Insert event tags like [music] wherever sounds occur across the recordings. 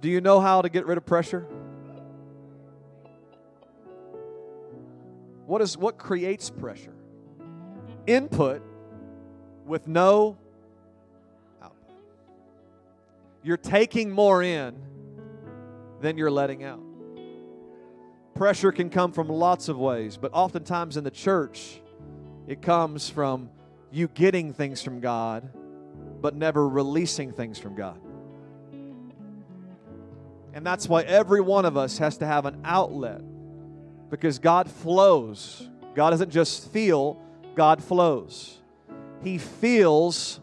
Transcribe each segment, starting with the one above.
Do you know how to get rid of pressure? What is what creates pressure? Input with no output. You're taking more in than you're letting out. Pressure can come from lots of ways, but oftentimes in the church, it comes from you getting things from God, but never releasing things from God. And that's why every one of us has to have an outlet because God flows. God doesn't just feel, God flows. He feels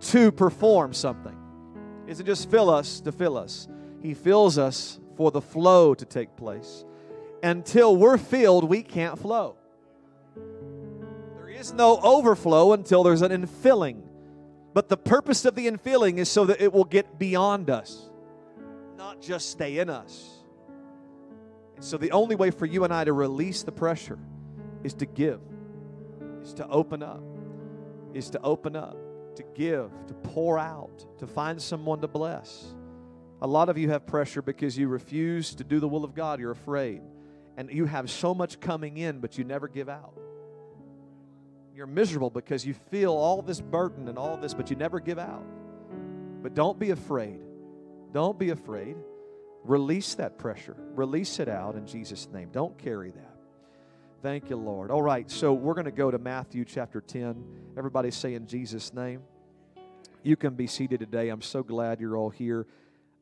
to perform something. He doesn't just fill us to fill us, He fills us for the flow to take place. Until we're filled, we can't flow. There is no overflow until there's an infilling. But the purpose of the infilling is so that it will get beyond us, just stay in us. So the only way for you and I to release the pressure is to give, is to open up, is to open up, to give, to pour out, to find someone to bless. A lot of you have pressure because you refuse to do the will of God. You're afraid. And you have so much coming in, but you never give out. You're miserable because you feel all this burden and all this, but you never give out. But don't be afraid. Don't be afraid. Release that pressure. Release it out in Jesus' name. Don't carry that. Thank you, Lord. All right, so we're going to go to Matthew chapter 10. Everybody say in Jesus' name. You can be seated today. I'm so glad you're all here.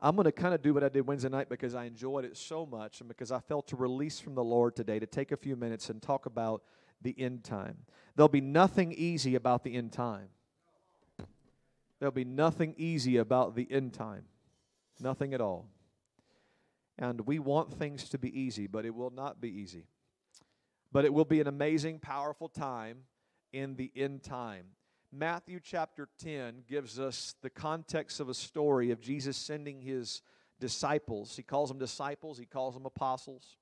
I'm going to kind of do what I did Wednesday night because I enjoyed it so much and because I felt to release from the Lord today to take a few minutes and talk about the end time. There'll be nothing easy about the end time. There'll be nothing easy about the end time. Nothing at all. And we want things to be easy, but it will not be easy. But it will be an amazing, powerful time in the end time. Matthew chapter 10 gives us the context of a story of Jesus sending his disciples. He calls them disciples, he calls them apostles,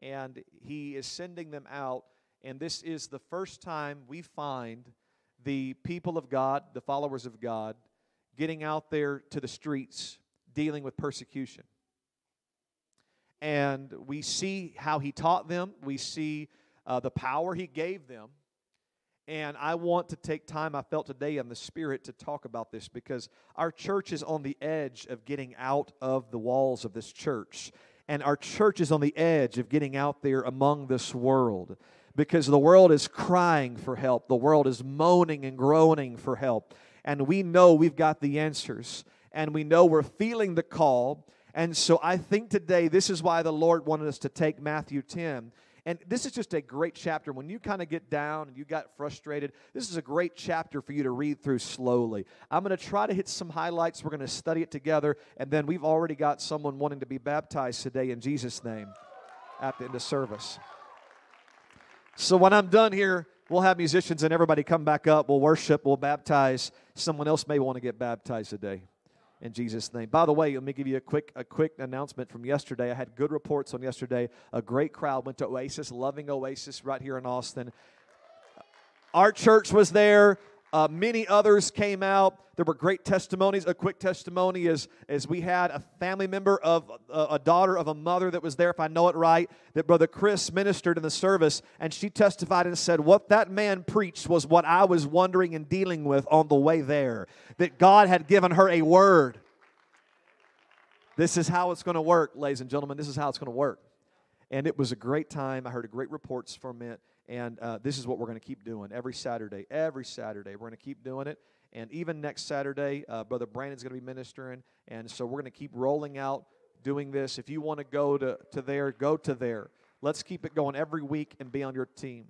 and he is sending them out. And this is the first time we find the people of God, the followers of God, getting out there to the streets dealing with persecution. And we see how he taught them, we see uh, the power he gave them. And I want to take time, I felt today in the Spirit, to talk about this because our church is on the edge of getting out of the walls of this church. And our church is on the edge of getting out there among this world because the world is crying for help. The world is moaning and groaning for help. And we know we've got the answers. And we know we're feeling the call. And so I think today this is why the Lord wanted us to take Matthew 10 and this is just a great chapter. When you kind of get down and you got frustrated, this is a great chapter for you to read through slowly. I'm going to try to hit some highlights. We're going to study it together. And then we've already got someone wanting to be baptized today in Jesus' name at the end of service. So when I'm done here, we'll have musicians and everybody come back up. We'll worship, we'll baptize. Someone else may want to get baptized today in Jesus' name. By the way, let me give you a quick a quick announcement from yesterday. I had good reports on yesterday. A great crowd went to Oasis, loving Oasis right here in Austin. Our church was there. Uh, many others came out. There were great testimonies. A quick testimony is, is we had a family member of uh, a daughter of a mother that was there, if I know it right, that Brother Chris ministered in the service, and she testified and said, What that man preached was what I was wondering and dealing with on the way there. That God had given her a word. This is how it's going to work, ladies and gentlemen. This is how it's going to work. And it was a great time. I heard great reports from it. And uh, this is what we're going to keep doing every Saturday. Every Saturday, we're going to keep doing it. And even next Saturday, uh, Brother Brandon's going to be ministering. And so we're going to keep rolling out doing this. If you want to go to, to there, go to there. Let's keep it going every week and be on your team.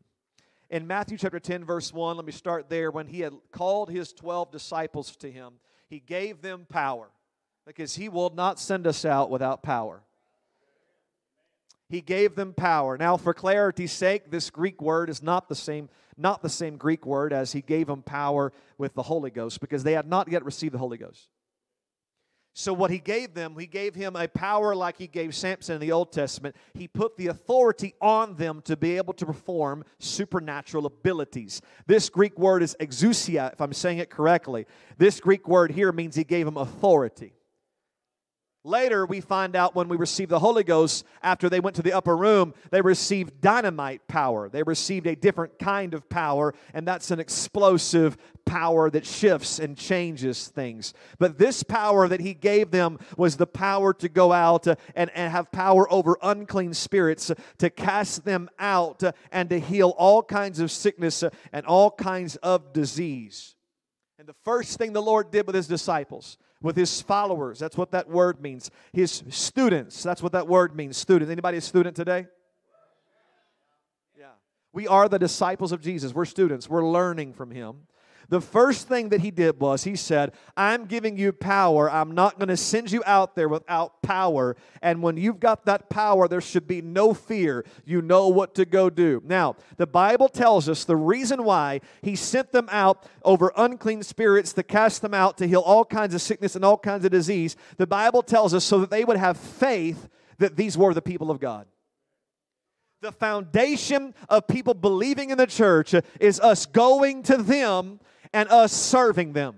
In Matthew chapter 10, verse 1, let me start there. When he had called his 12 disciples to him, he gave them power because he will not send us out without power. He gave them power. Now, for clarity's sake, this Greek word is not the same, not the same Greek word as he gave them power with the Holy Ghost, because they had not yet received the Holy Ghost. So, what he gave them, he gave him a power like he gave Samson in the Old Testament. He put the authority on them to be able to perform supernatural abilities. This Greek word is exousia, if I'm saying it correctly. This Greek word here means he gave them authority. Later, we find out when we receive the Holy Ghost, after they went to the upper room, they received dynamite power. They received a different kind of power, and that's an explosive power that shifts and changes things. But this power that he gave them was the power to go out uh, and, and have power over unclean spirits, uh, to cast them out, uh, and to heal all kinds of sickness and all kinds of disease. And the first thing the Lord did with his disciples, with his followers. That's what that word means. His students. That's what that word means. Students. Anybody a student today? Yeah. We are the disciples of Jesus. We're students. We're learning from him. The first thing that he did was he said, I'm giving you power. I'm not going to send you out there without power. And when you've got that power, there should be no fear. You know what to go do. Now, the Bible tells us the reason why he sent them out over unclean spirits to cast them out to heal all kinds of sickness and all kinds of disease. The Bible tells us so that they would have faith that these were the people of God. The foundation of people believing in the church is us going to them and us serving them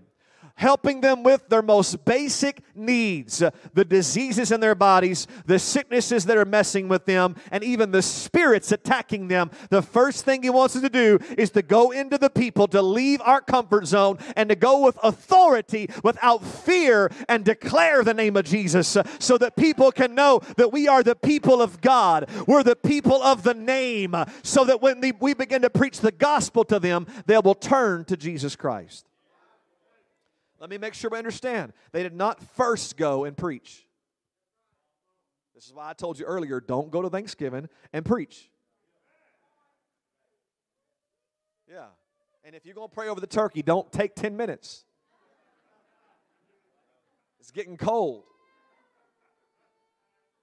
helping them with their most basic needs uh, the diseases in their bodies, the sicknesses that are messing with them, and even the spirits attacking them. The first thing He wants us to do is to go into the people, to leave our comfort zone, and to go with authority without fear and declare the name of Jesus uh, so that people can know that we are the people of God. We're the people of the name, uh, so that when we begin to preach the gospel to them, they will turn to Jesus Christ. Let me make sure we understand. They did not first go and preach. This is why I told you earlier don't go to Thanksgiving and preach. Yeah. And if you're going to pray over the turkey, don't take 10 minutes. It's getting cold.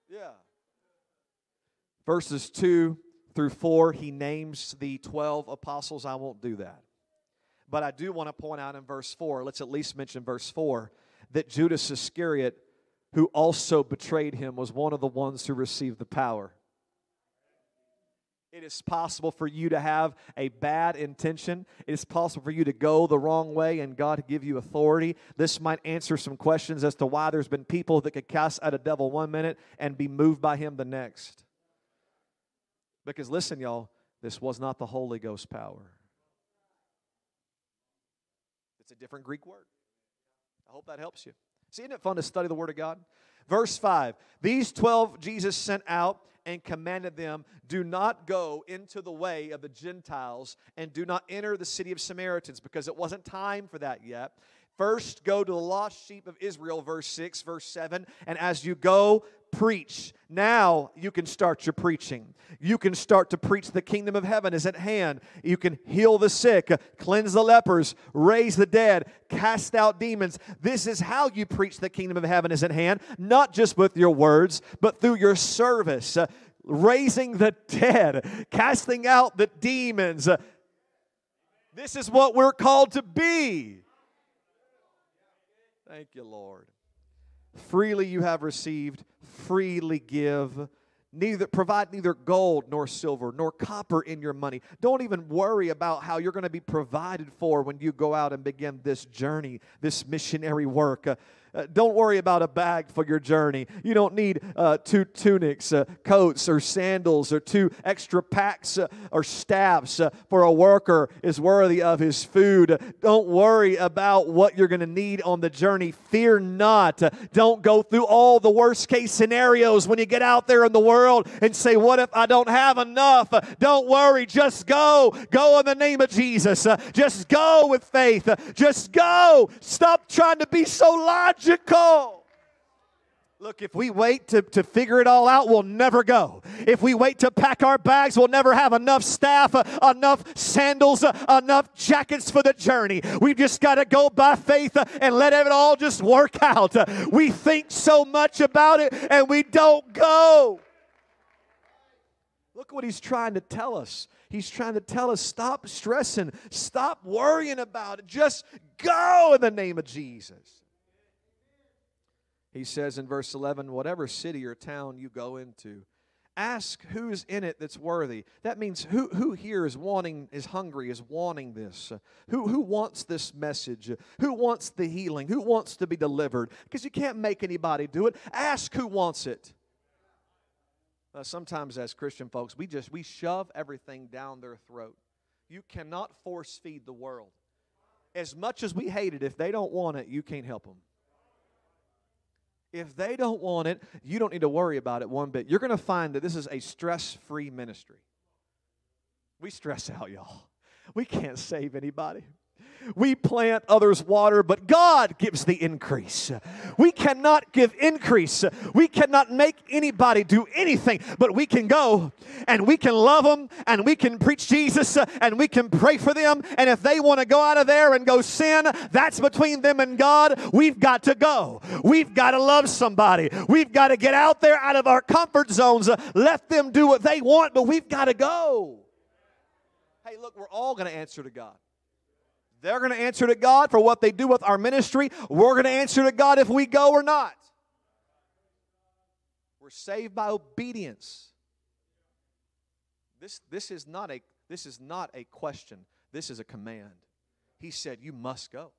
Yeah. Verses 2 through 4, he names the 12 apostles. I won't do that. But I do want to point out in verse 4, let's at least mention verse 4, that Judas Iscariot, who also betrayed him, was one of the ones who received the power. It is possible for you to have a bad intention. It is possible for you to go the wrong way and God give you authority. This might answer some questions as to why there's been people that could cast out a devil one minute and be moved by him the next. Because listen, y'all, this was not the Holy Ghost power. It's a different Greek word. I hope that helps you. See, isn't it fun to study the Word of God? Verse 5 These 12 Jesus sent out and commanded them, Do not go into the way of the Gentiles and do not enter the city of Samaritans because it wasn't time for that yet. First, go to the lost sheep of Israel, verse 6, verse 7. And as you go, preach. Now you can start your preaching. You can start to preach the kingdom of heaven is at hand. You can heal the sick, cleanse the lepers, raise the dead, cast out demons. This is how you preach the kingdom of heaven is at hand, not just with your words, but through your service. Uh, raising the dead, casting out the demons. This is what we're called to be. Thank you, Lord. Freely you have received, freely give. Neither provide neither gold nor silver nor copper in your money. Don't even worry about how you're going to be provided for when you go out and begin this journey, this missionary work. Uh, uh, don't worry about a bag for your journey. You don't need uh, two tunics, uh, coats, or sandals, or two extra packs uh, or staffs uh, for a worker is worthy of his food. Don't worry about what you're going to need on the journey. Fear not. Don't go through all the worst case scenarios when you get out there in the world and say, What if I don't have enough? Don't worry. Just go. Go in the name of Jesus. Just go with faith. Just go. Stop trying to be so logical Look, if we wait to, to figure it all out, we'll never go. If we wait to pack our bags, we'll never have enough staff, uh, enough sandals, uh, enough jackets for the journey. We've just got to go by faith uh, and let it all just work out. Uh, we think so much about it and we don't go. Look what he's trying to tell us. He's trying to tell us stop stressing, stop worrying about it. Just go in the name of Jesus. He says in verse 11, Whatever city or town you go into, Ask who's in it that's worthy. That means who, who here is wanting, is hungry, is wanting this. Who, who wants this message? Who wants the healing? Who wants to be delivered? Because you can't make anybody do it. Ask who wants it. Sometimes as Christian folks, we just we shove everything down their throat. You cannot force feed the world. As much as we hate it, if they don't want it, you can't help them. If they don't want it, you don't need to worry about it one bit. You're going to find that this is a stress free ministry. We stress out, y'all. We can't save anybody. We plant, others water, but God gives the increase. We cannot give increase. We cannot make anybody do anything, but we can go and we can love them and we can preach Jesus and we can pray for them. And if they want to go out of there and go sin, that's between them and God. We've got to go. We've got to love somebody. We've got to get out there out of our comfort zones. Let them do what they want, but we've got to go. Hey, look, we're all going to answer to God. They're going to answer to God for what they do with our ministry. We're going to answer to God if we go or not. We're saved by obedience. This, this, is not a, this is not a question, this is a command. He said, You must go.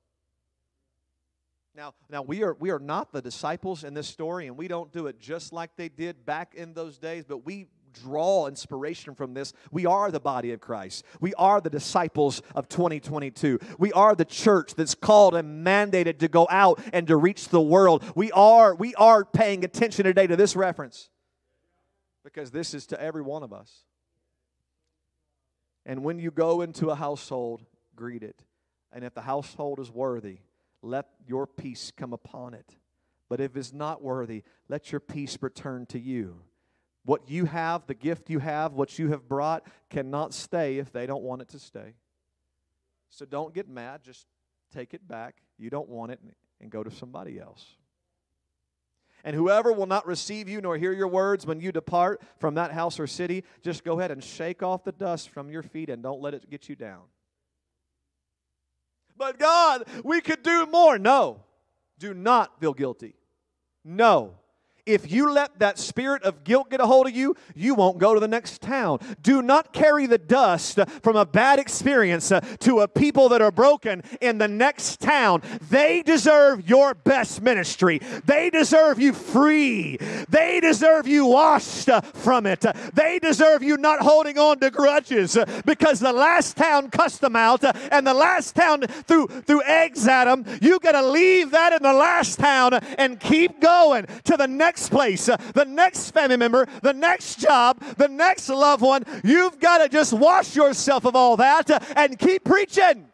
Now, now we are we are not the disciples in this story, and we don't do it just like they did back in those days, but we draw inspiration from this. We are the body of Christ. We are the disciples of 2022. We are the church that's called and mandated to go out and to reach the world. We are we are paying attention today to this reference because this is to every one of us. And when you go into a household, greet it. And if the household is worthy, let your peace come upon it. But if it's not worthy, let your peace return to you. What you have, the gift you have, what you have brought, cannot stay if they don't want it to stay. So don't get mad. Just take it back. You don't want it and go to somebody else. And whoever will not receive you nor hear your words when you depart from that house or city, just go ahead and shake off the dust from your feet and don't let it get you down. But God, we could do more. No, do not feel guilty. No, if you let that spirit of guilt get a hold of you, you won't go to the next town. Do not carry the dust from a bad experience uh, to a people that are broken in the next town. They deserve your best ministry. They deserve you free. They deserve you washed uh, from it. They deserve you not holding on to grudges uh, because the last town cussed them out and the last town threw, eggs at them. You got to leave that in the last town and keep going to the next next place, uh, the next family member, the next job, the next loved one. You've got to just wash yourself of all that uh, and keep preaching.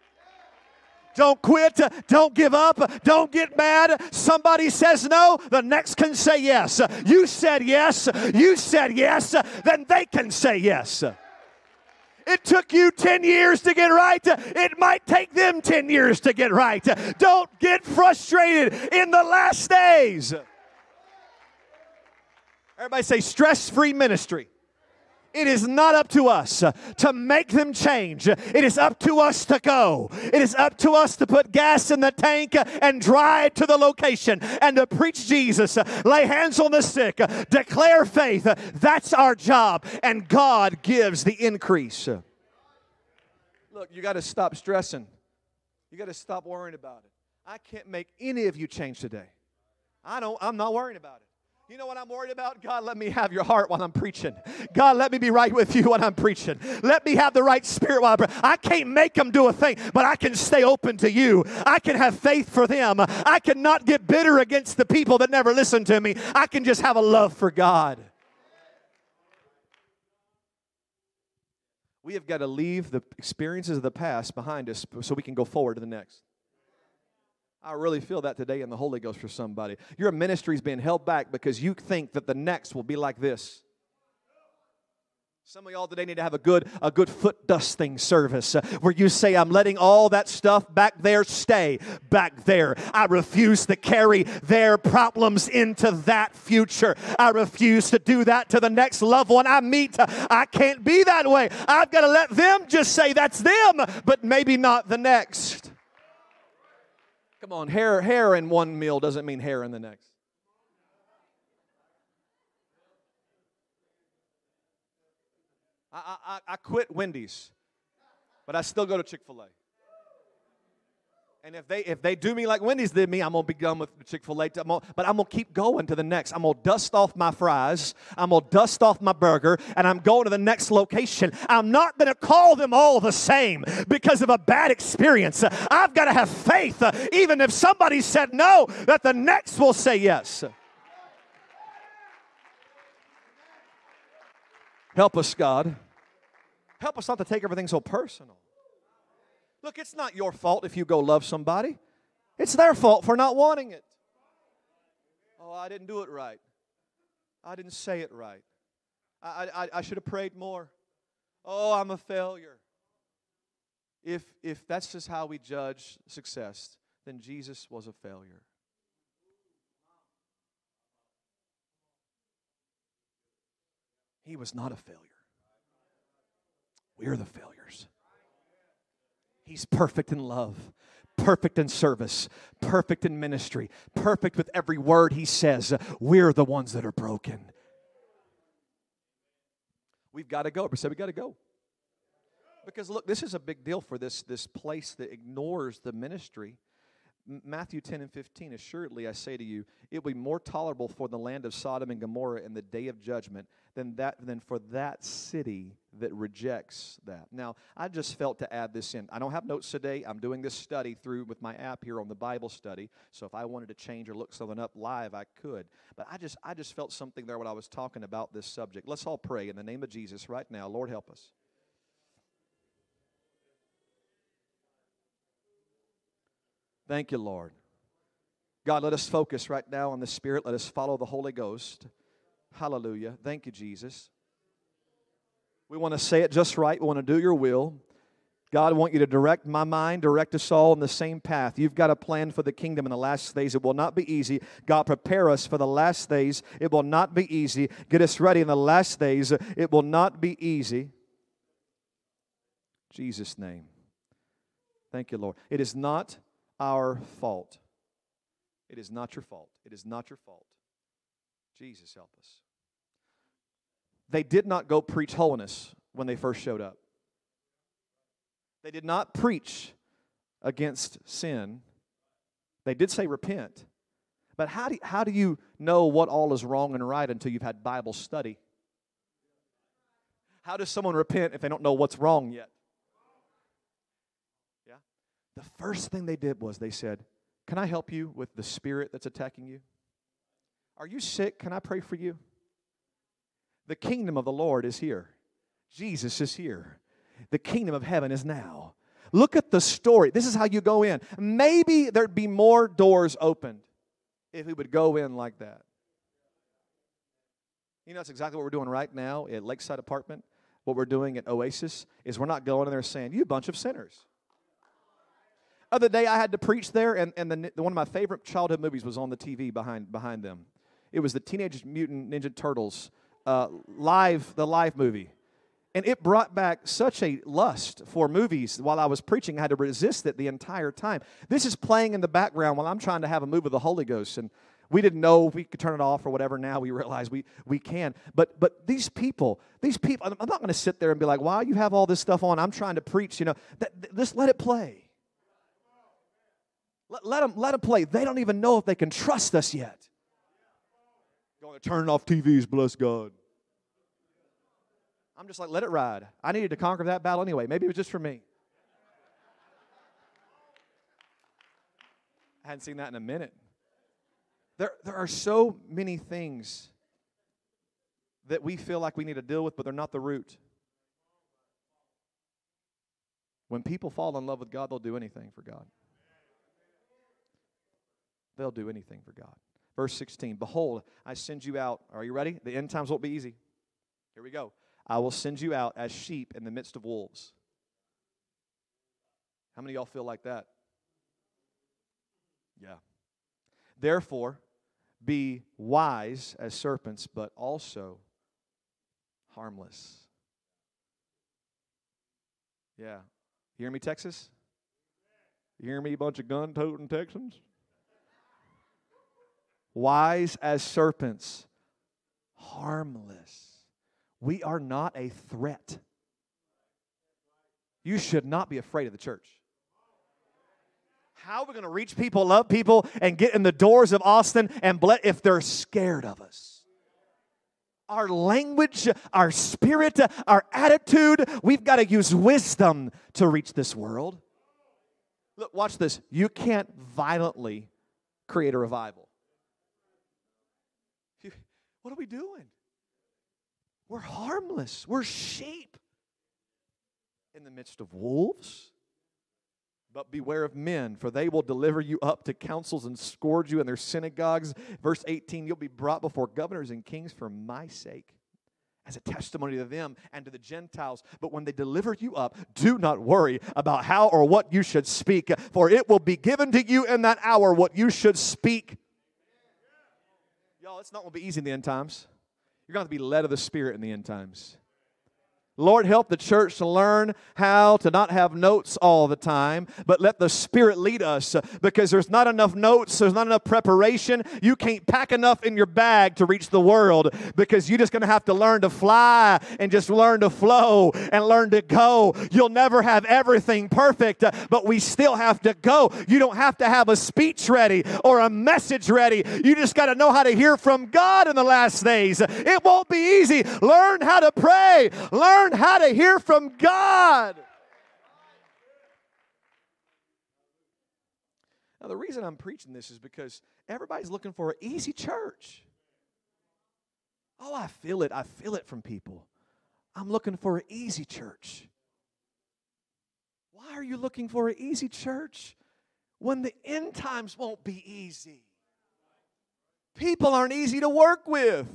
Don't quit. Don't give up. Don't get mad. Somebody says no, the next can say yes. You said yes. You said yes. Then they can say yes. It took you 10 years to get right. It might take them 10 years to get right. Don't get frustrated in the last days. Everybody say stress free ministry. It is not up to us uh, to make them change. It is up to us to go. It is up to us to put gas in the tank uh, and drive to the location and to preach Jesus, uh, lay hands on the sick, declare faith. That's our job, and God gives the increase. Look, you got to stop stressing. You got to stop worrying about it. I can't make any of you change today. I don't I'm not worrying about it. You know what I'm worried about? God, let me have your heart while I'm preaching. God, let me be right with you when I'm preaching. Let me have the right spirit while I'm preaching. I can't make them do a thing, but I can stay open to you. I can have faith for them. I can not get bitter against the people that never listen to me. I can just have a love for God. We have got to leave the experiences of the past behind us so we can go forward to the next. I really feel that today in the Holy Ghost for somebody. Your ministry is being held back because you think that the next will be like this. Some of y'all today need to have a good a good foot dusting service uh, where you say, "I'm letting all that stuff back there stay back there. I refuse to carry their problems into that future. I refuse to do that to the next loved one I meet. I can't be that way. I've got to let them just say that's them, but maybe not the next." Come on, hair, hair in one meal doesn't mean hair in the next. I, I, I quit Wendy's, but I still go to Chick fil A. And if they if they do me like Wendy's did me, I'm gonna be done with Chick Fil A. But I'm gonna keep going to the next. I'm gonna dust off my fries. I'm gonna dust off my burger, and I'm going to the next location. I'm not gonna call them all the same because of a bad experience. I've got to have faith, even if somebody said no, that the next will say yes. Help us, God. Help us not to take everything so personal. Look, it's not your fault if you go love somebody, it's their fault for not wanting it. Oh, I didn't do it right. I didn't say it right. I, I, I should have prayed more. Oh, I'm a failure. If, if that's just how we judge success, then Jesus was a failure. He was not a failure. We're the failures. He's perfect in love, perfect in service, perfect in ministry, perfect with every word he says. We're the ones that are broken. We've got to go. We said we got to go. Because look, this is a big deal for this, this place that ignores the ministry Matthew 10 and 15, assuredly I say to you, it will be more tolerable for the land of Sodom and Gomorrah in the day of judgment than that than for that city that rejects that. Now, I just felt to add this in. I don't have notes today. I'm doing this study through with my app here on the Bible study. So if I wanted to change or look something up live, I could. But I just I just felt something there when I was talking about this subject. Let's all pray in the name of Jesus right now. Lord help us. Thank you, Lord. God, let us focus right now on the Spirit. Let us follow the Holy Ghost. Hallelujah. Thank you, Jesus. We want to say it just right. We want to do your will. God, I want you to direct my mind, direct us all in the same path. You've got a plan for the kingdom in the last days. It will not be easy. God, prepare us for the last days. It will not be easy. Get us ready in the last days. It will not be easy. Jesus' name. Thank you, Lord. It is not our fault. It is not your fault. It is not your fault. Jesus, help us. They did not go preach holiness when they first showed up. They did not preach against sin. They did say repent. But how do, how do you know what all is wrong and right until you've had Bible study? How does someone repent if they don't know what's wrong yet? The first thing they did was they said, Can I help you with the spirit that's attacking you? Are you sick? Can I pray for you? The kingdom of the Lord is here. Jesus is here. The kingdom of heaven is now. Look at the story. This is how you go in. Maybe there'd be more doors opened if we would go in like that. You know, that's exactly what we're doing right now at Lakeside Apartment. What we're doing at Oasis is we're not going in there saying, You bunch of sinners other day I had to preach there, and, and the, one of my favorite childhood movies was on the TV behind, behind them. It was the Teenage Mutant Ninja Turtles uh, live, the live movie. And it brought back such a lust for movies while I was preaching. I had to resist it the entire time. This is playing in the background while I'm trying to have a move of the Holy Ghost. And we didn't know if we could turn it off or whatever. Now we realize we, we can. But but these people, these people, I'm not going to sit there and be like, "Wow, you have all this stuff on." I'm trying to preach. You know, that, just let it play. Let, let, them, let them play. They don't even know if they can trust us yet. Going to turn off TVs, bless God. I'm just like, let it ride. I needed to conquer that battle anyway. Maybe it was just for me. I hadn't seen that in a minute. There, there are so many things that we feel like we need to deal with, but they're not the root. When people fall in love with God, they'll do anything for God. They'll do anything for God. Verse 16 Behold, I send you out. Are you ready? The end times won't be easy. Here we go. I will send you out as sheep in the midst of wolves. How many y'all feel like that? Yeah. Therefore, be wise as serpents, but also harmless. Yeah. You hear me, Texas? You hear me, bunch of gun toting Texans? Wise as serpents, harmless. we are not a threat. You should not be afraid of the church. How are we going to reach people, love people, and get in the doors of Austin and bless if they're scared of us? Our language, our spirit, our attitude, we've got to use wisdom to reach this world. Look, watch this. You can't violently create a revival. What are we doing? We're harmless. We're sheep in the midst of wolves. But beware of men, for they will deliver you up to councils and scourge you in their synagogues. Verse 18 You'll be brought before governors and kings for my sake, as a testimony to them and to the Gentiles. But when they deliver you up, do not worry about how or what you should speak, for it will be given to you in that hour what you should speak. It's not going to be easy in the end times. You're going to be led of the Spirit in the end times. Lord, help the church to learn how to not have notes all the time, but let the Spirit lead us because there's not enough notes, there's not enough preparation. You can't pack enough in your bag to reach the world because you're just going to have to learn to fly and just learn to flow and learn to go. You'll never have everything perfect, but we still have to go. You don't have to have a speech ready or a message ready. You just got to know how to hear from God in the last days. It won't be easy. Learn how to pray. Learn learn how to hear from God. Now, the reason I'm preaching this is because everybody's looking for an easy church. Oh, I feel it. I feel it from people. I'm looking for an easy church. Why are you looking for an easy church when the end times won't be easy? People aren't easy to work with,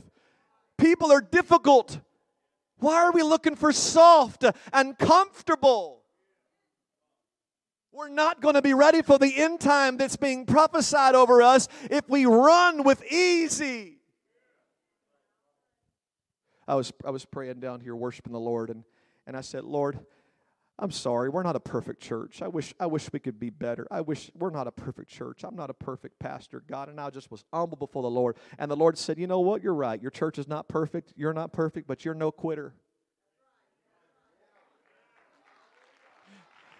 people are difficult. Why are we looking for soft and comfortable? We're not going to be ready for the end time that's being prophesied over us if we run with easy. I was, I was praying down here, worshiping the Lord, and, and I said, Lord, I'm sorry, we're not a perfect church. I wish, I wish we could be better. I wish we're not a perfect church. I'm not a perfect pastor, God. And I just was humble before the Lord. And the Lord said, You know what? You're right. Your church is not perfect. You're not perfect, but you're no quitter.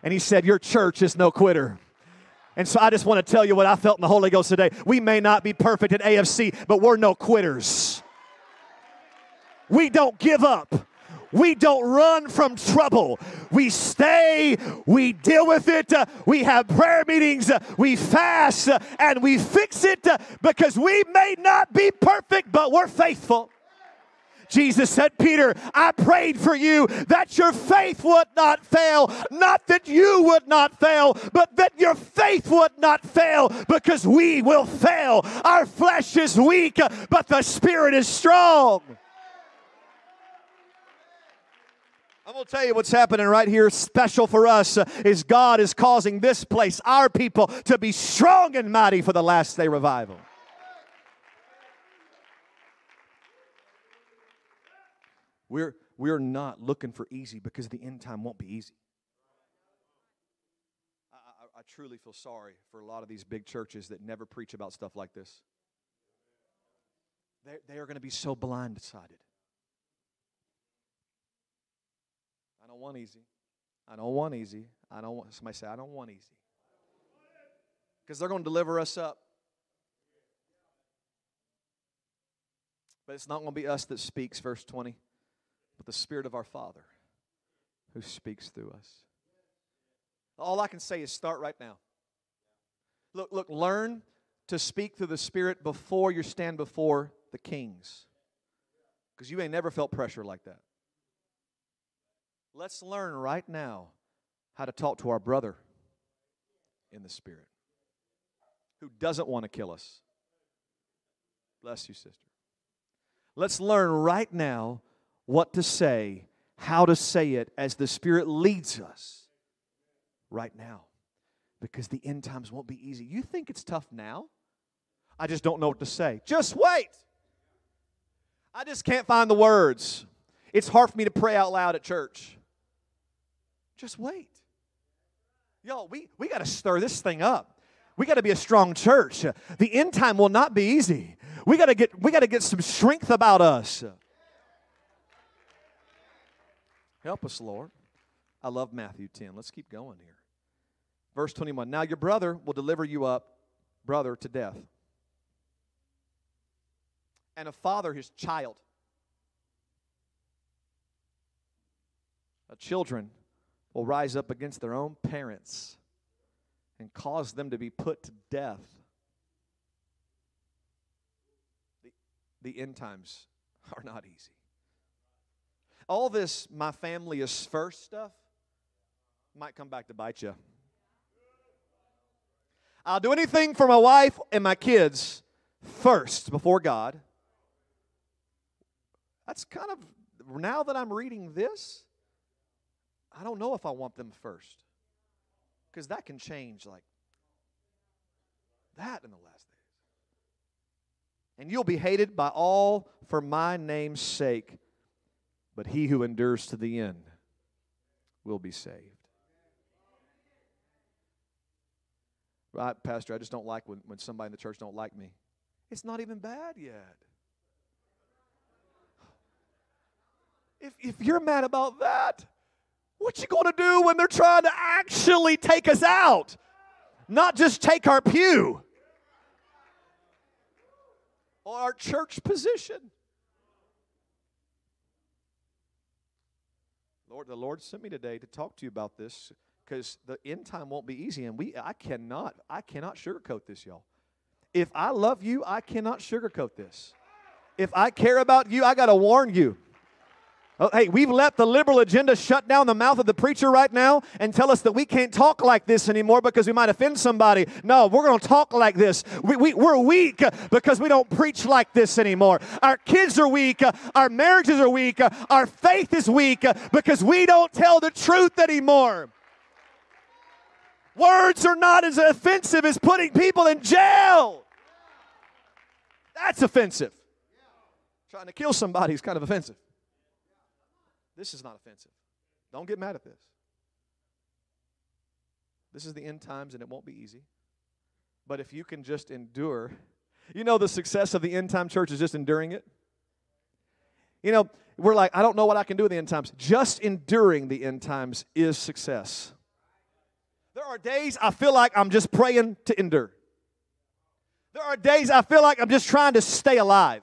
And He said, Your church is no quitter. And so I just want to tell you what I felt in the Holy Ghost today. We may not be perfect at AFC, but we're no quitters. We don't give up. We don't run from trouble. We stay, we deal with it, uh, we have prayer meetings, uh, we fast, uh, and we fix it because we may not be perfect, but we're faithful. Jesus said, Peter, I prayed for you that your faith would not fail. Not that you would not fail, but that your faith would not fail because we will fail. Our flesh is weak, but the spirit is strong. I'm going to tell you what's happening right here, special for us, uh, is God is causing this place, our people, to be strong and mighty for the last day revival. We're, we're not looking for easy because the end time won't be easy. I, I, I truly feel sorry for a lot of these big churches that never preach about stuff like this. They, they are going to be so blindsided. I don't want easy. I don't want easy. I don't want somebody say, I don't want easy. Because they're going to deliver us up. But it's not going to be us that speaks, verse 20, but the Spirit of our Father who speaks through us. All I can say is start right now. Look, look, learn to speak through the Spirit before you stand before the kings. Because you ain't never felt pressure like that. Let's learn right now how to talk to our brother in the Spirit who doesn't want to kill us. Bless you, sister. Let's learn right now what to say, how to say it as the Spirit leads us right now. Because the end times won't be easy. You think it's tough now? I just don't know what to say. Just wait. I just can't find the words. It's hard for me to pray out loud at church. Just wait. Y'all, we, we got to stir this thing up. We got to be a strong church. The end time will not be easy. We got to get we got to get some strength about us. Help us, Lord. I love Matthew 10. Let's keep going here. Verse 21 Now your brother will deliver you up, brother, to death, and a father his child. A children will rise up against their own parents and cause them to be put to death. The, the end times [laughs] are not easy. All this, my family is first stuff, might come back to bite you. I'll do anything for my wife and my kids first before God. That's kind of, now that I'm reading this, I don't know if I want them first. Because that can change like that in the last days. And you'll be hated by all for my name's sake, but he who endures to the end will be saved. Right, Pastor, I just don't like when, when somebody in the church don't like me. It's not even bad yet. If, if you're mad about that, what you going to do when they're trying to actually take us out? Not just take our pew or our church position. Lord, the Lord sent me today to talk to you about this because the end time won't be easy, and we I cannot I cannot sugarcoat this, y'all. If I love you, I cannot sugarcoat this. If I care about you, I got to warn you. Oh, hey, we've let the liberal agenda shut down the mouth of the preacher right now and tell us that we can't talk like this anymore because we might offend somebody. No, we're going to talk like this. We, we, we're weak because we don't preach like this anymore. Our kids are weak. Our marriages are weak. Our faith is weak because we don't tell the truth anymore. Words are not as offensive as putting people in jail. That's offensive. Trying to kill somebody is kind of offensive. This is not offensive. Don't get mad at this. This is the end times and it won't be easy. But if you can just endure, you know, the success of the end time church is just enduring it. You know, we're like, I don't know what I can do in the end times. Just enduring the end times is success. There are days I feel like I'm just praying to endure. There are days I feel like I'm just trying to stay alive.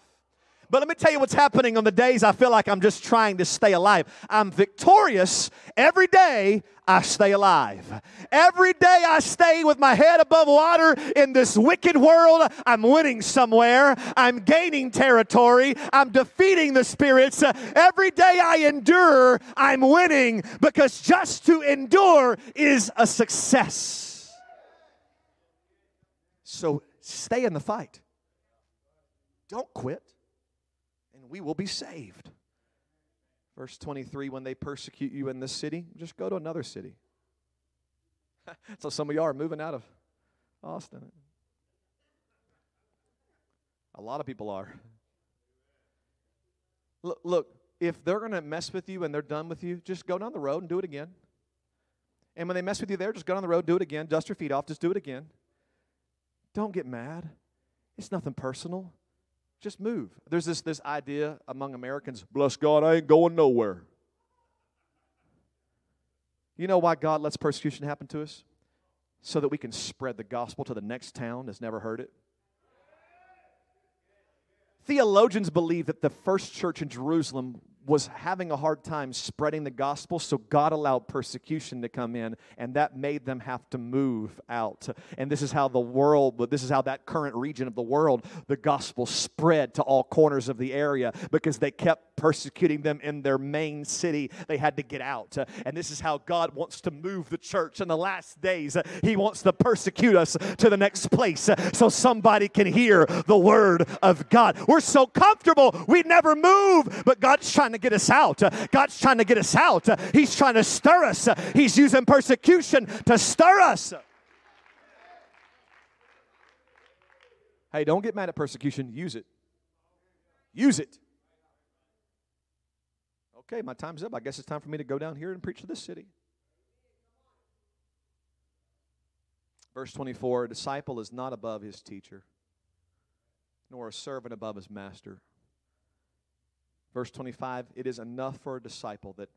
But let me tell you what's happening on the days I feel like I'm just trying to stay alive. I'm victorious every day I stay alive. Every day I stay with my head above water in this wicked world, I'm winning somewhere. I'm gaining territory. I'm defeating the spirits. Every day I endure, I'm winning because just to endure is a success. So stay in the fight. Don't quit we will be saved. Verse 23 when they persecute you in this city, just go to another city. [laughs] so some of y'all are moving out of Austin. A lot of people are. Look, look if they're going to mess with you and they're done with you, just go down the road and do it again. And when they mess with you there, just go down the road, do it again, dust your feet off, just do it again. Don't get mad. It's nothing personal. Just move. There's this, this idea among Americans bless God, I ain't going nowhere. You know why God lets persecution happen to us? So that we can spread the gospel to the next town that's never heard it. Theologians believe that the first church in Jerusalem was having a hard time spreading the gospel, so God allowed persecution to come in, and that made them have to move out. And this is how the world, but this is how that current region of the world, the gospel spread to all corners of the area because they kept persecuting them in their main city. They had to get out. Uh, and this is how God wants to move the church in the last days. Uh, he wants to persecute us to the next place uh, so somebody can hear the word of God. We're so comfortable, we never move, but God's trying to get us out. God's trying to get us out. He's trying to stir us. He's using persecution to stir us. Hey, don't get mad at persecution. Use it. Use it. Okay, my time's up. I guess it's time for me to go down here and preach to this city. Verse 24 A disciple is not above his teacher, nor a servant above his master. Verse 25 It is enough for a disciple that,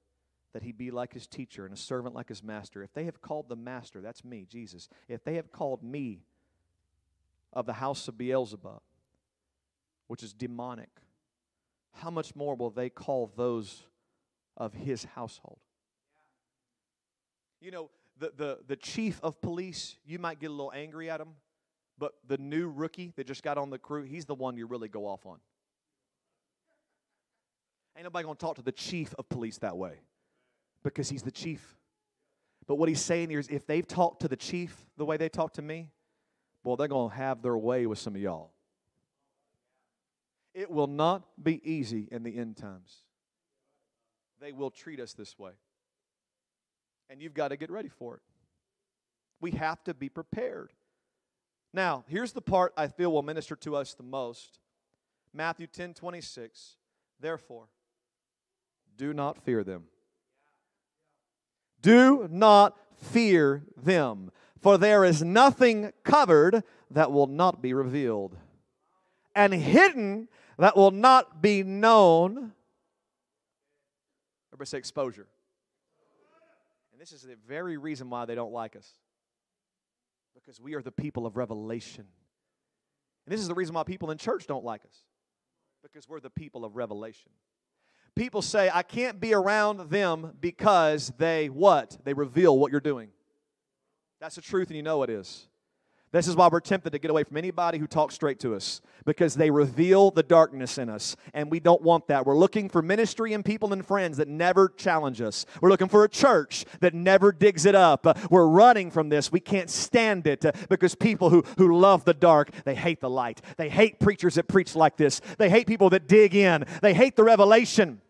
that he be like his teacher and a servant like his master. If they have called the master, that's me, Jesus, if they have called me of the house of Beelzebub, which is demonic, how much more will they call those of his household? You know, the, the, the chief of police, you might get a little angry at him, but the new rookie that just got on the crew, he's the one you really go off on. Ain't nobody gonna talk to the chief of police that way because he's the chief. But what he's saying here is if they've talked to the chief the way they talk to me, well, they're gonna have their way with some of y'all. It will not be easy in the end times. They will treat us this way. And you've got to get ready for it. We have to be prepared. Now, here's the part I feel will minister to us the most Matthew 10 26. Therefore, do not fear them. Do not fear them, for there is nothing covered that will not be revealed, and hidden that will not be known. Everybody say exposure. And this is the very reason why they don't like us. Because we are the people of revelation. And this is the reason why people in church don't like us. Because we're the people of revelation. People say, I can't be around them because they what? They reveal what you're doing. That's the truth, and you know it is. This is why we're tempted to get away from anybody who talks straight to us because they reveal the darkness in us, and we don't want that. We're looking for ministry and people and friends that never challenge us. We're looking for a church that never digs it up. We're running from this. We can't stand it uh, because people who, who love the dark, they hate the light. They hate preachers that preach like this. They hate people that dig in. They hate the revelation.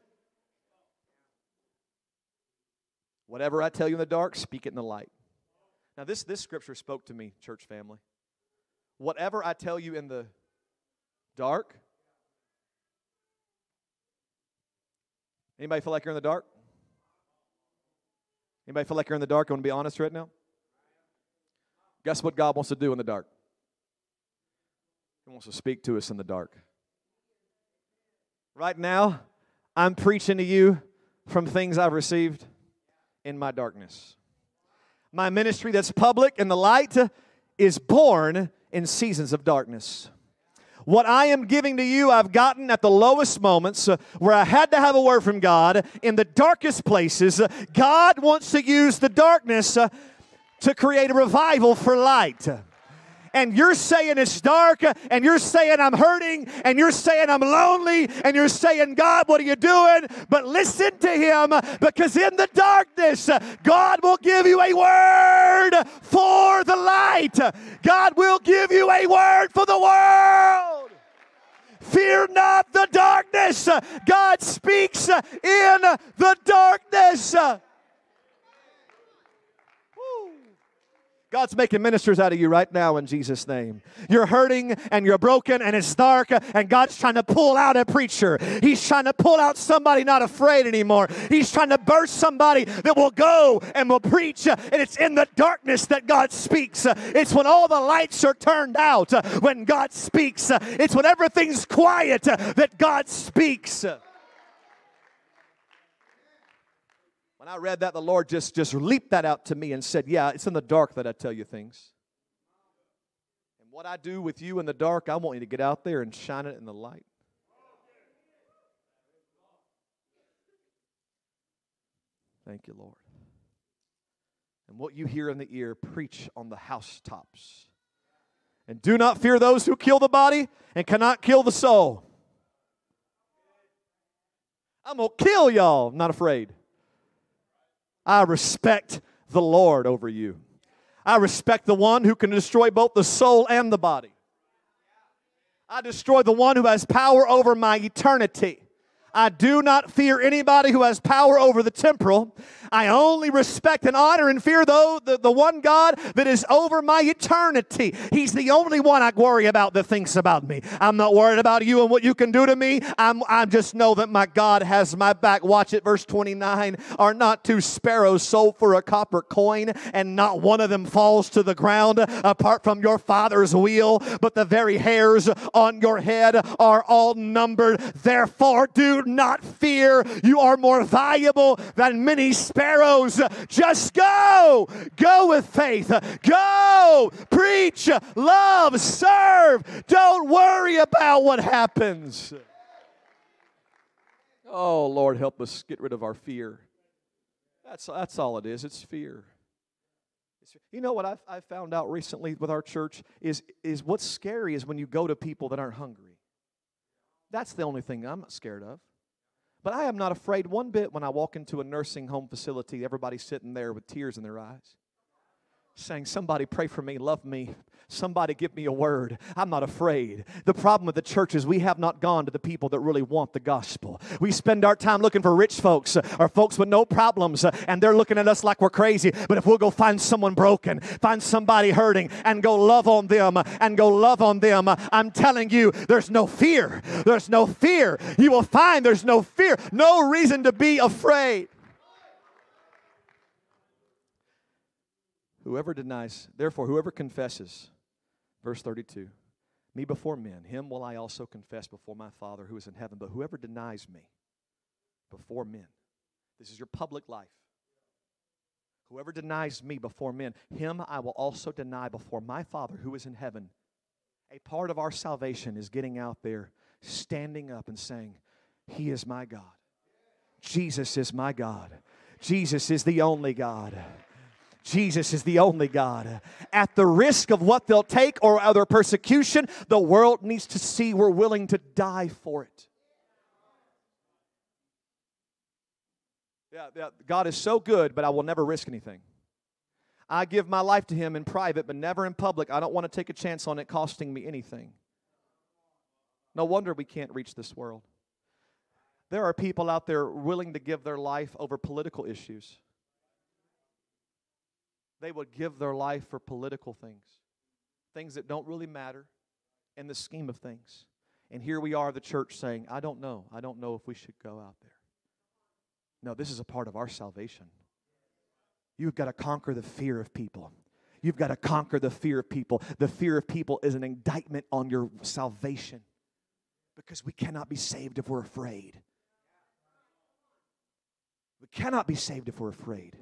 Whatever I tell you in the dark, speak it in the light. Now, this, this scripture spoke to me, church family. Whatever I tell you in the dark, anybody feel like you're in the dark? Anybody feel like you're in the dark? I want to be honest right now. Guess what God wants to do in the dark? He wants to speak to us in the dark. Right now, I'm preaching to you from things I've received in my darkness. My ministry that's public and the light is born in seasons of darkness. What I am giving to you, I've gotten at the lowest moments uh, where I had to have a word from God in the darkest places. Uh, God wants to use the darkness uh, to create a revival for light and you're saying it's dark and you're saying I'm hurting and you're saying I'm lonely and you're saying, God, what are you doing? But listen to Him because in the darkness, God will give you a word for the light. God will give you a word for the world. Fear not the darkness. God speaks in the darkness. God's making ministers out of you right now in Jesus' name. You're hurting and you're broken and it's dark, and God's trying to pull out a preacher. He's trying to pull out somebody not afraid anymore. He's trying to burst somebody that will go and will preach. And it's in the darkness that God speaks. It's when all the lights are turned out when God speaks. It's when everything's quiet that God speaks. When I read that, the Lord just, just leaped that out to me and said, Yeah, it's in the dark that I tell you things. And what I do with you in the dark, I want you to get out there and shine it in the light. Thank you, Lord. And what you hear in the ear, preach on the housetops. And do not fear those who kill the body and cannot kill the soul. I'm going to kill y'all. Not afraid. I respect the Lord over you. I respect the one who can destroy both the soul and the body. I destroy the one who has power over my eternity. I do not fear anybody who has power over the temporal. I only respect and honor and fear though the, the one God that is over my eternity. He's the only one I worry about that thinks about me. I'm not worried about you and what you can do to me. I'm I just know that my God has my back. Watch it, verse 29. Are not two sparrows sold for a copper coin, and not one of them falls to the ground apart from your father's wheel, but the very hairs on your head are all numbered. Therefore, do not fear. You are more valuable than many sparrows. Just go. Go with faith. Go. Preach, love, serve. Don't worry about what happens. Oh, Lord, help us get rid of our fear. That's, that's all it is. It's fear. You know what I've, I've found out recently with our church is, is what's scary is when you go to people that aren't hungry. That's the only thing I'm scared of. But I am not afraid one bit when I walk into a nursing home facility, everybody's sitting there with tears in their eyes saying, Somebody pray for me, love me. Somebody give me a word. I'm not afraid. The problem with the church is we have not gone to the people that really want the gospel. We spend our time looking for rich folks uh, or folks with no problems, uh, and they're looking at us like we're crazy. But if we'll go find someone broken, find somebody hurting, and go love on them, uh, and go love on them, I'm telling you, there's no fear. There's no fear. You will find there's no fear, no reason to be afraid. Whoever denies, therefore, whoever confesses, verse 32, me before men, him will I also confess before my Father who is in heaven. But whoever denies me before men, this is your public life. Whoever denies me before men, him I will also deny before my Father who is in heaven. A part of our salvation is getting out there, standing up and saying, He is my God. Jesus is my God. Jesus is the only God. Jesus is the only God. At the risk of what they'll take or other persecution, the world needs to see we're willing to die for it. Yeah, yeah, God is so good, but I will never risk anything. I give my life to Him in private, but never in public. I don't want to take a chance on it costing me anything. No wonder we can't reach this world. There are people out there willing to give their life over political issues. They would give their life for political things, things that don't really matter in the scheme of things. And here we are, the church, saying, I don't know. I don't know if we should go out there. No, this is a part of our salvation. You've got to conquer the fear of people. You've got to conquer the fear of people. The fear of people is an indictment on your salvation because we cannot be saved if we're afraid. We cannot be saved if we're afraid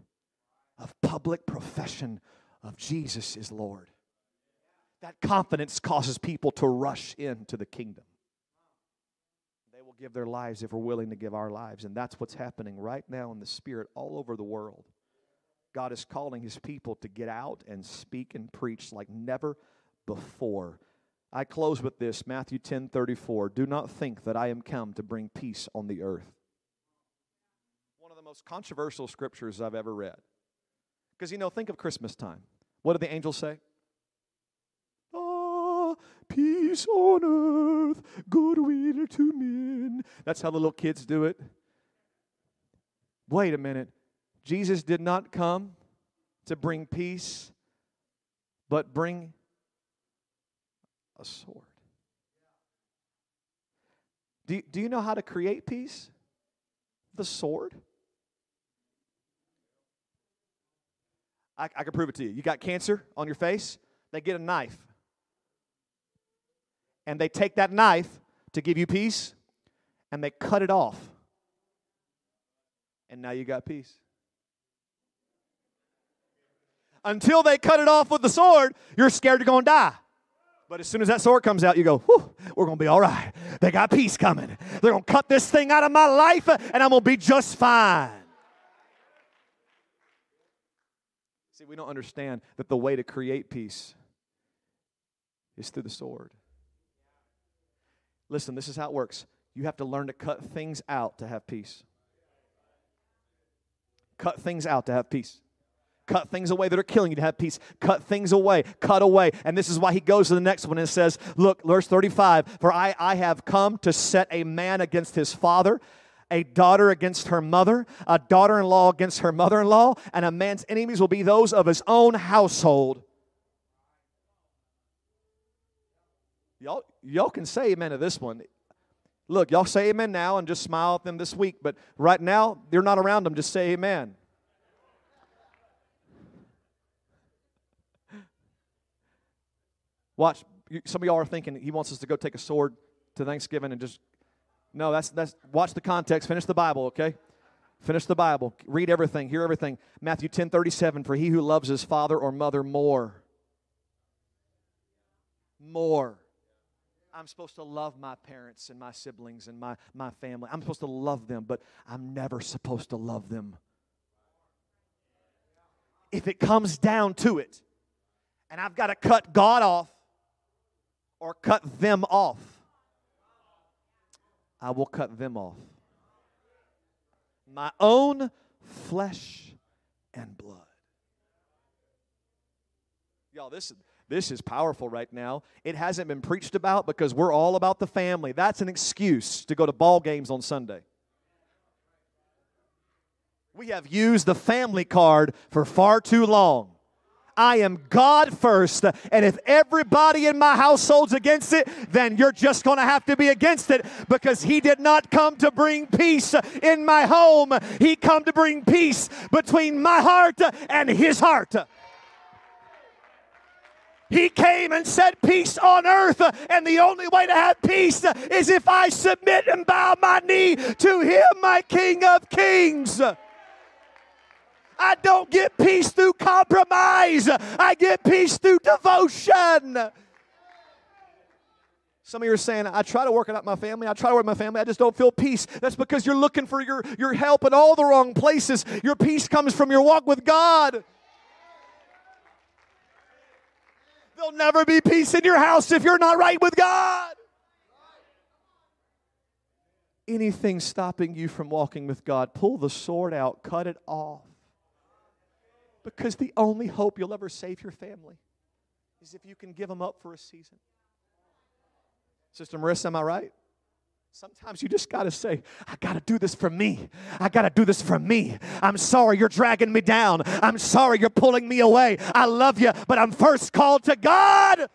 of public profession of Jesus is Lord. That confidence causes people to rush into the kingdom. They will give their lives if we're willing to give our lives. And that's what's happening right now in the Spirit all over the world. God is calling His people to get out and speak and preach like never before. I close with this Matthew 10 34. Do not think that I am come to bring peace on the earth. One of the most controversial scriptures I've ever read. Because, you know, think of Christmas time. What do the angels say? Ah, peace on earth, goodwill to men. That's how the little kids do it. Wait a minute. Jesus did not come to bring peace, but bring a sword. Do, do you know how to create peace? The sword. I, I can prove it to you. You got cancer on your face, they get a knife. And they take that knife to give you peace, and they cut it off. And now you got peace. Until they cut it off with the sword, you're scared you're going to die. But as soon as that sword comes out, you go, we're going to be all right. They got peace coming. They're going to cut this thing out of my life, and I'm going to be just fine. See, we don't understand that the way to create peace is through the sword. Listen, this is how it works. You have to learn to cut things out to have peace. Cut things out to have peace. Cut things away that are killing you to have peace. Cut things away. Cut away. And this is why he goes to the next one and says, Look, verse 35 For I, I have come to set a man against his father a daughter against her mother, a daughter in law against her mother in law, and a man's enemies will be those of his own household. Y'all, y'all can say amen to this one. Look, y'all say amen now and just smile at them this week, but right now, they're not around them. Just say amen. Watch, some of y'all are thinking he wants us to go take a sword to Thanksgiving and just No, that's that's watch the context. Finish the Bible, okay? Finish the Bible. Read everything. Hear everything. Matthew 10 37. For he who loves his father or mother more. More. I'm supposed to love my parents and my siblings and my, my family. I'm supposed to love them, but I'm never supposed to love them. If it comes down to it, and I've got to cut God off or cut them off, I will cut them off. My own flesh and blood. Y'all, this is this is powerful right now. It hasn't been preached about because we're all about the family. That's an excuse to go to ball games on Sunday. We have used the family card for far too long. I am God first. And if everybody in my household's against it, then you're just going to have to be against it because He did not come to bring peace in my home. He come to bring peace between my heart and His heart. He came and said, Peace on earth. And the only way to have peace is if I submit and bow my knee to Him, my King of Kings. I don't get peace through compromise, I get peace through devotion. Some of you are saying, I try to work it out my family. I try to work my family. I just don't feel peace. That's because you're looking for your, your help in all the wrong places. Your peace comes from your walk with God. There'll never be peace in your house if you're not right with God. Anything stopping you from walking with God, pull the sword out, cut it off. Because the only hope you'll ever save your family is if you can give them up for a season. Sister Marissa, am I right? Sometimes you just got to say, I got to do this for me. I got to do this for me. I'm sorry you're dragging me down. I'm sorry you're pulling me away. I love you, but I'm first called to God.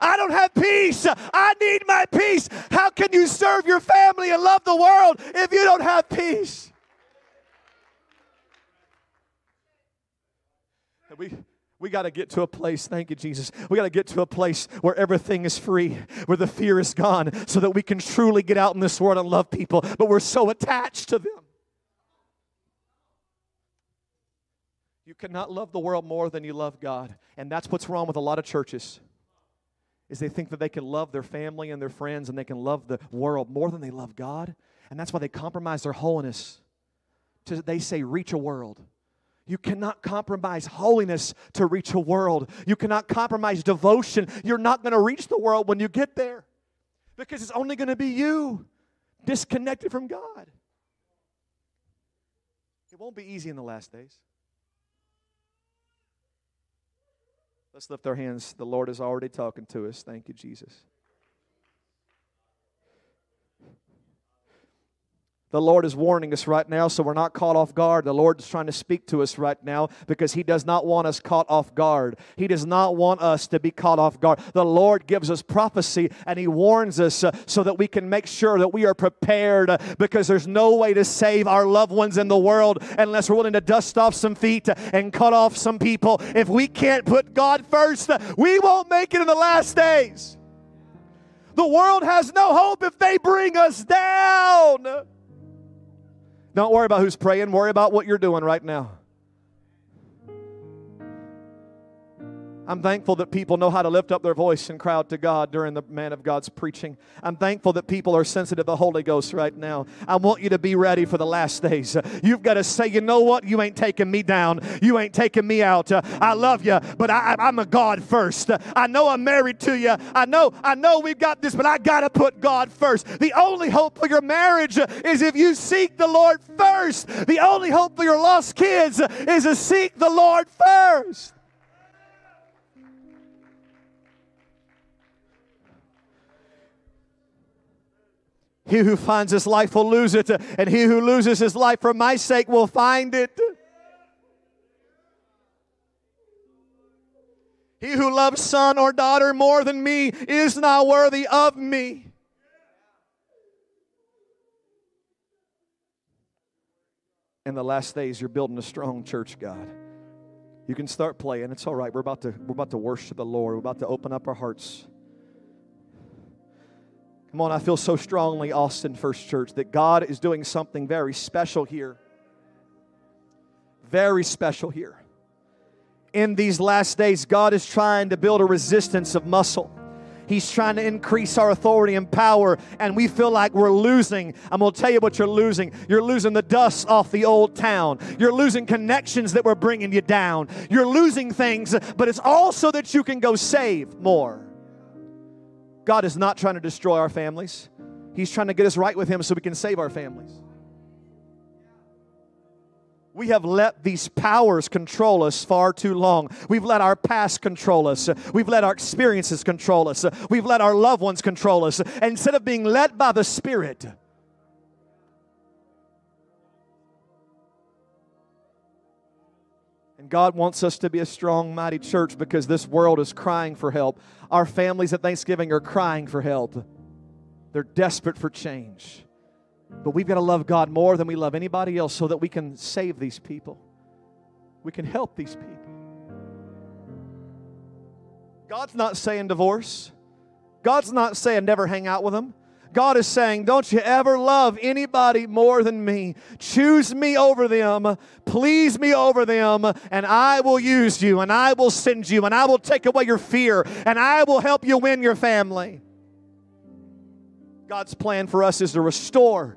I don't have peace. I need my peace. How can you serve your family and love the world if you don't have peace? We, we got to get to a place, thank you, Jesus. We got to get to a place where everything is free, where the fear is gone, so that we can truly get out in this world and love people, but we're so attached to them. You cannot love the world more than you love God. And that's what's wrong with a lot of churches. Is they think that they can love their family and their friends and they can love the world more than they love God. And that's why they compromise their holiness. To, they say, reach a world. You cannot compromise holiness to reach a world. You cannot compromise devotion. You're not going to reach the world when you get there because it's only going to be you disconnected from God. It won't be easy in the last days. Let's lift our hands. The Lord is already talking to us. Thank you, Jesus. The Lord is warning us right now, so we're not caught off guard. The Lord is trying to speak to us right now because He does not want us caught off guard. He does not want us to be caught off guard. The Lord gives us prophecy and He warns us uh, so that we can make sure that we are prepared uh, because there's no way to save our loved ones in the world unless we're willing to dust off some feet and cut off some people. If we can't put God first, uh, we won't make it in the last days. The world has no hope if they bring us down. Don't worry about who's praying, worry about what you're doing right now. I'm thankful that people know how to lift up their voice and crowd to God during the man of God's preaching. I'm thankful that people are sensitive to the Holy Ghost right now. I want you to be ready for the last days. You've got to say, you know what? You ain't taking me down. You ain't taking me out. I love you, but I, am a God first. I know I'm married to you. I know, I know we've got this, but I got to put God first. The only hope for your marriage is if you seek the Lord first. The only hope for your lost kids is to seek the Lord first. He who finds his life will lose it, and he who loses his life for my sake will find it. He who loves son or daughter more than me is not worthy of me. In the last days, you're building a strong church, God. You can start playing. It's all right. We're about to, we're about to worship the Lord. We're about to open up our hearts. Come on, I feel so strongly, Austin First Church, that God is doing something very special here. Very special here. In these last days, God is trying to build a resistance of muscle. He's trying to increase our authority and power, and we feel like we're losing. I'm going to tell you what you're losing. You're losing the dust off the old town. You're losing connections that were bringing you down. You're losing things, but it's also that you can go save more. God is not trying to destroy our families, He's trying to get us right with Him so we can save our families. We have let these powers control us far too long. We've let our past control us. We've let our experiences control us. We've let our loved ones control us. Instead of being led by the Spirit, God wants us to be a strong, mighty church because this world is crying for help. Our families at Thanksgiving are crying for help. They're desperate for change. But we've got to love God more than we love anybody else so that we can save these people. We can help these people. God's not saying divorce. God's not saying never hang out with them. God is saying, Don't you ever love anybody more than me. Choose me over them, please me over them, and I will use you, and I will send you, and I will take away your fear, and I will help you win your family. God's plan for us is to restore.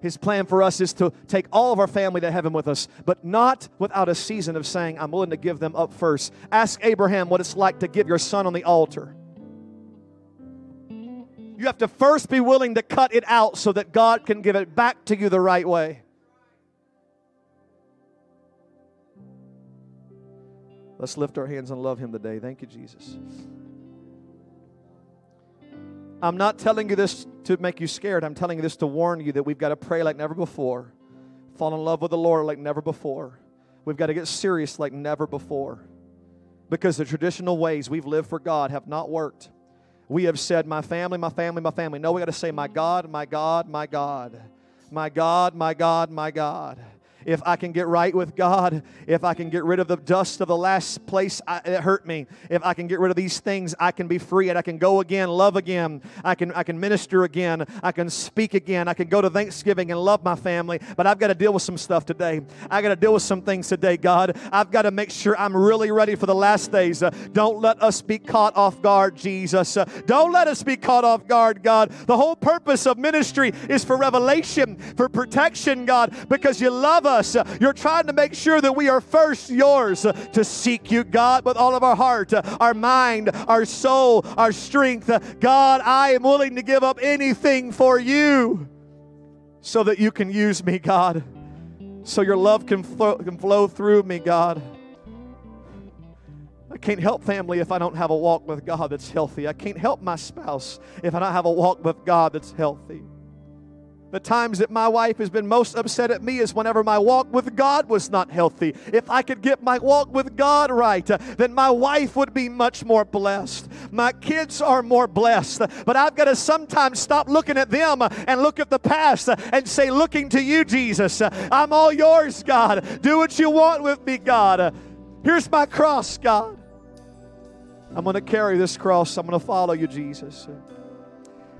His plan for us is to take all of our family to heaven with us, but not without a season of saying, I'm willing to give them up first. Ask Abraham what it's like to give your son on the altar. You have to first be willing to cut it out so that God can give it back to you the right way. Let's lift our hands and love Him today. Thank you, Jesus. I'm not telling you this to make you scared. I'm telling you this to warn you that we've got to pray like never before, fall in love with the Lord like never before. We've got to get serious like never before because the traditional ways we've lived for God have not worked. We have said, My family, my family, my family. No, we got to say, My God, my God, my God. My God, my God, my God if I can get right with God, if I can get rid of the dust of the last place I, that hurt me, if I can get rid of these things, I can be free and I can go again, love again. I can, I can minister again. I can speak again. I can go to Thanksgiving and love my family. But I've got to deal with some stuff today. I got to deal with some things today, God. I've got to make sure I'm really ready for the last days. Uh, don't let us be caught off guard, Jesus. Uh, don't let us be caught off guard, God. The whole purpose of ministry is for revelation, for protection, God, because you love us. You're trying to make sure that we are first yours to seek you, God, with all of our heart, our mind, our soul, our strength. God, I am willing to give up anything for you so that you can use me, God, so your love can can flow through me, God. I can't help family if I don't have a walk with God that's healthy. I can't help my spouse if I don't have a walk with God that's healthy. The times that my wife has been most upset at me is whenever my walk with God was not healthy. If I could get my walk with God right, then my wife would be much more blessed. My kids are more blessed. But I've got to sometimes stop looking at them and look at the past and say, looking to you, Jesus. I'm all yours, God. Do what you want with me, God. Here's my cross, God. I'm going to carry this cross. I'm going to follow you, Jesus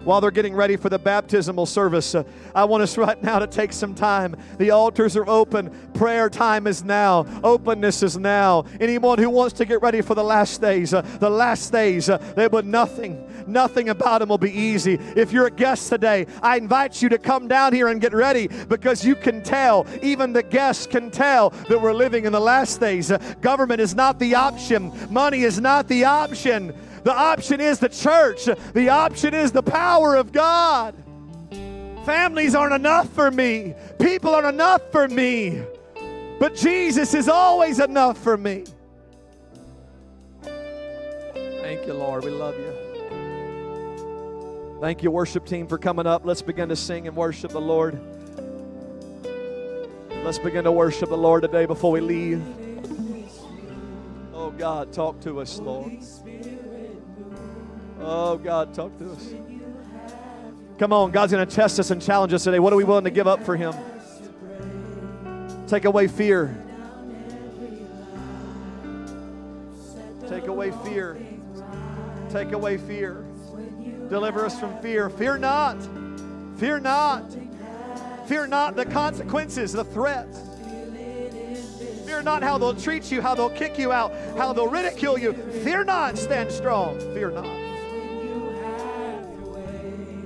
while they're getting ready for the baptismal service. Uh, I want us [laughs] right now to take some time. The altars are open. Prayer time is now. Openness is now. Anyone who wants to get ready for the last days, uh, the last days, uh, they nothing, nothing about them will be easy. If you're a guest today, I invite you to come down here and get ready because you can tell, even the guests can tell that we're living in the last days. Uh, government is not the option, money is not the option. The option is the church, the option is the power of God. Families aren't enough for me, people aren't enough for me, but Jesus is always enough for me. Thank you, Lord. We love you. Thank you, worship team, for coming up. Let's begin to sing and worship the Lord. Let's begin to worship the Lord today before we leave. Oh, God, talk to us, Lord. Oh, God, talk to us. Come on, God's going to test us and challenge us today. What are we willing to give up for Him? Take away fear. Take away fear. Take away fear. Deliver us from fear. Fear not. Fear not. Fear not the consequences, the threats. Fear not how they'll treat you, how they'll kick you out, how they'll ridicule you. Fear not. Stand strong. Fear not.